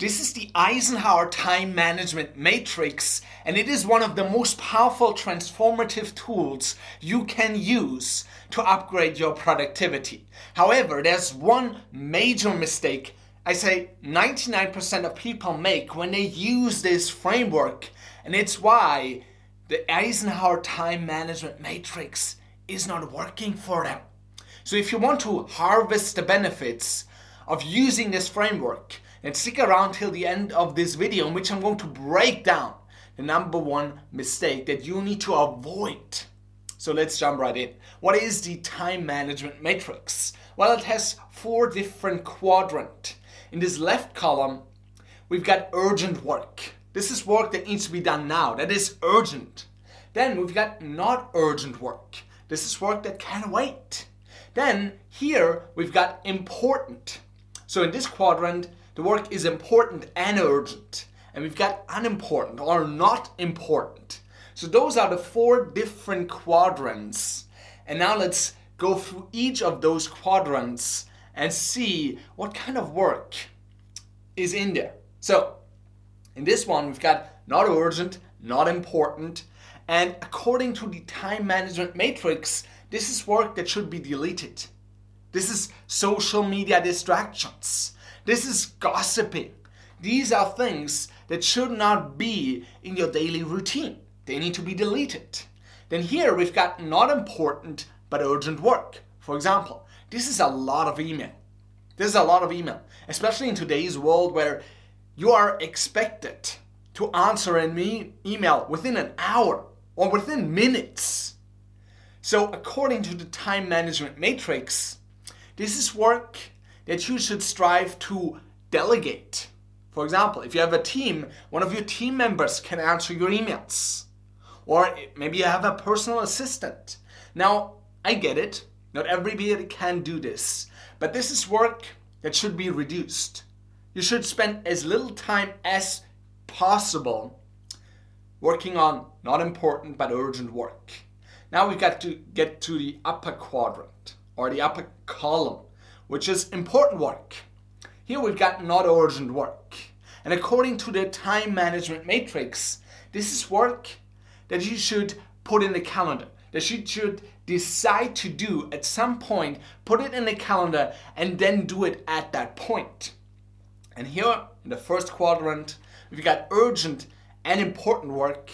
This is the Eisenhower Time Management Matrix, and it is one of the most powerful transformative tools you can use to upgrade your productivity. However, there's one major mistake I say 99% of people make when they use this framework, and it's why the Eisenhower Time Management Matrix is not working for them. So, if you want to harvest the benefits of using this framework, and stick around till the end of this video in which I'm going to break down the number one mistake that you need to avoid. So let's jump right in. What is the time management matrix? Well, it has four different quadrant. In this left column, we've got urgent work. This is work that needs to be done now. That is urgent. Then we've got not urgent work. This is work that can wait. Then here we've got important. So in this quadrant, the work is important and urgent. And we've got unimportant or not important. So those are the four different quadrants. And now let's go through each of those quadrants and see what kind of work is in there. So in this one, we've got not urgent, not important, and according to the time management matrix, this is work that should be deleted. This is social media distractions. This is gossiping. These are things that should not be in your daily routine. They need to be deleted. Then here we've got not important but urgent work. For example, this is a lot of email. This is a lot of email, especially in today's world where you are expected to answer an e- email within an hour or within minutes. So, according to the time management matrix, this is work that you should strive to delegate. For example, if you have a team, one of your team members can answer your emails. Or maybe you have a personal assistant. Now, I get it. Not everybody can do this. But this is work that should be reduced. You should spend as little time as possible working on not important but urgent work. Now we've got to get to the upper quadrant or the upper column which is important work. Here we've got not urgent work. And according to the time management matrix, this is work that you should put in the calendar, that you should decide to do at some point, put it in the calendar, and then do it at that point. And here in the first quadrant, we've got urgent and important work.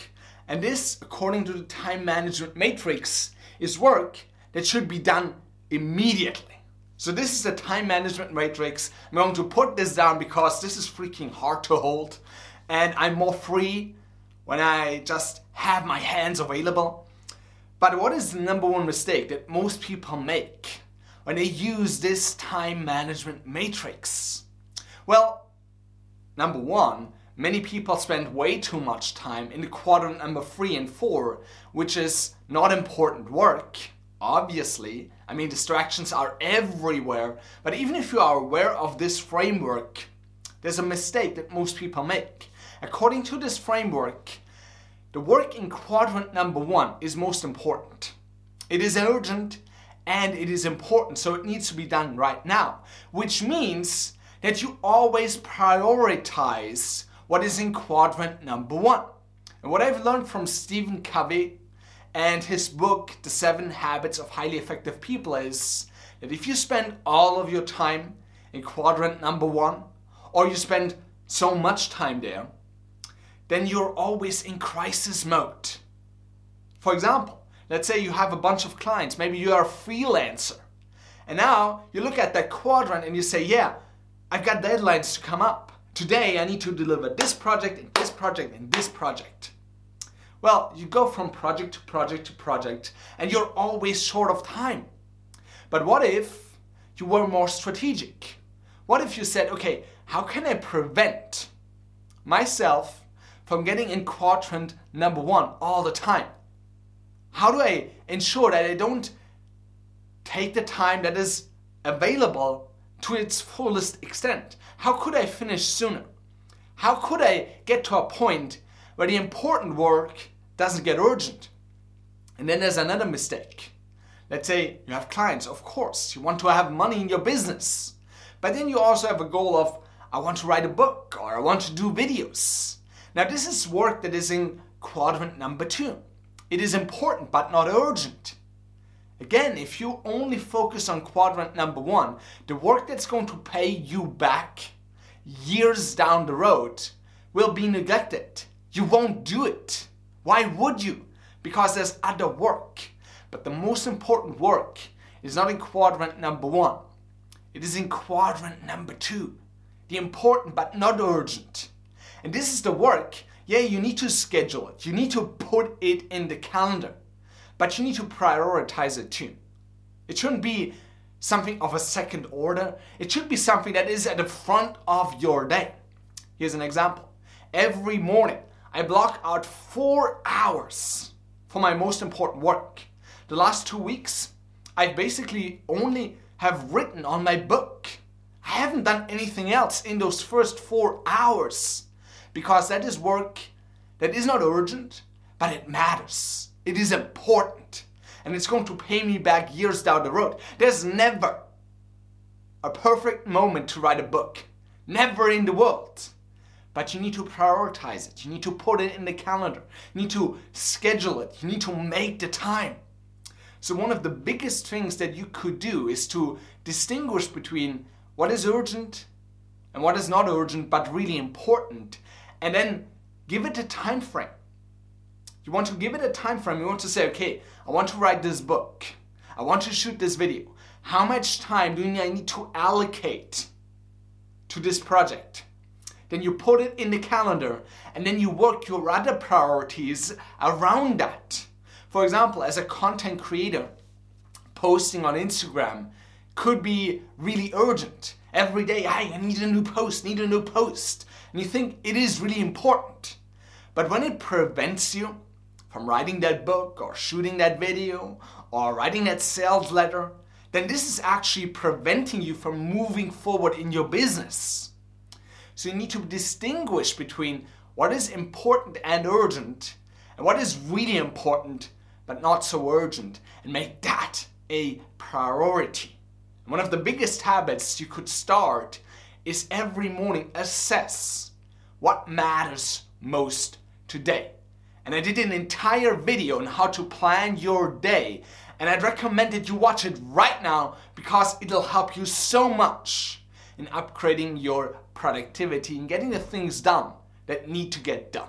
And this, according to the time management matrix, is work that should be done immediately. So this is a time management matrix. I'm going to put this down because this is freaking hard to hold and I'm more free when I just have my hands available. But what is the number one mistake that most people make when they use this time management matrix? Well, number one, many people spend way too much time in the quadrant number three and four, which is not important work obviously. I mean, distractions are everywhere. But even if you are aware of this framework, there's a mistake that most people make. According to this framework, the work in quadrant number one is most important. It is urgent and it is important, so it needs to be done right now, which means that you always prioritize what is in quadrant number one. And what I've learned from Stephen Covey and his book, The Seven Habits of Highly Effective People, is that if you spend all of your time in quadrant number one, or you spend so much time there, then you're always in crisis mode. For example, let's say you have a bunch of clients, maybe you are a freelancer, and now you look at that quadrant and you say, Yeah, I've got deadlines to come up. Today I need to deliver this project and this project and this project. Well, you go from project to project to project and you're always short of time. But what if you were more strategic? What if you said, okay, how can I prevent myself from getting in quadrant number one all the time? How do I ensure that I don't take the time that is available to its fullest extent? How could I finish sooner? How could I get to a point where the important work doesn't get urgent. And then there's another mistake. Let's say you have clients, of course, you want to have money in your business. But then you also have a goal of, I want to write a book or I want to do videos. Now, this is work that is in quadrant number two. It is important but not urgent. Again, if you only focus on quadrant number one, the work that's going to pay you back years down the road will be neglected. You won't do it. Why would you? Because there's other work. But the most important work is not in quadrant number one, it is in quadrant number two. The important but not urgent. And this is the work. Yeah, you need to schedule it, you need to put it in the calendar, but you need to prioritize it too. It shouldn't be something of a second order, it should be something that is at the front of your day. Here's an example. Every morning, I block out four hours for my most important work. The last two weeks, I basically only have written on my book. I haven't done anything else in those first four hours because that is work that is not urgent, but it matters. It is important and it's going to pay me back years down the road. There's never a perfect moment to write a book, never in the world. But you need to prioritize it. You need to put it in the calendar. You need to schedule it. You need to make the time. So, one of the biggest things that you could do is to distinguish between what is urgent and what is not urgent but really important, and then give it a time frame. You want to give it a time frame. You want to say, okay, I want to write this book. I want to shoot this video. How much time do I need to allocate to this project? Then you put it in the calendar and then you work your other priorities around that. For example, as a content creator, posting on Instagram could be really urgent. Every day, hey, I need a new post, need a new post. And you think it is really important. But when it prevents you from writing that book or shooting that video or writing that sales letter, then this is actually preventing you from moving forward in your business. So you need to distinguish between what is important and urgent and what is really important but not so urgent and make that a priority. And one of the biggest habits you could start is every morning assess what matters most today. And I did an entire video on how to plan your day. And I'd recommend that you watch it right now because it'll help you so much in upgrading your productivity and getting the things done that need to get done.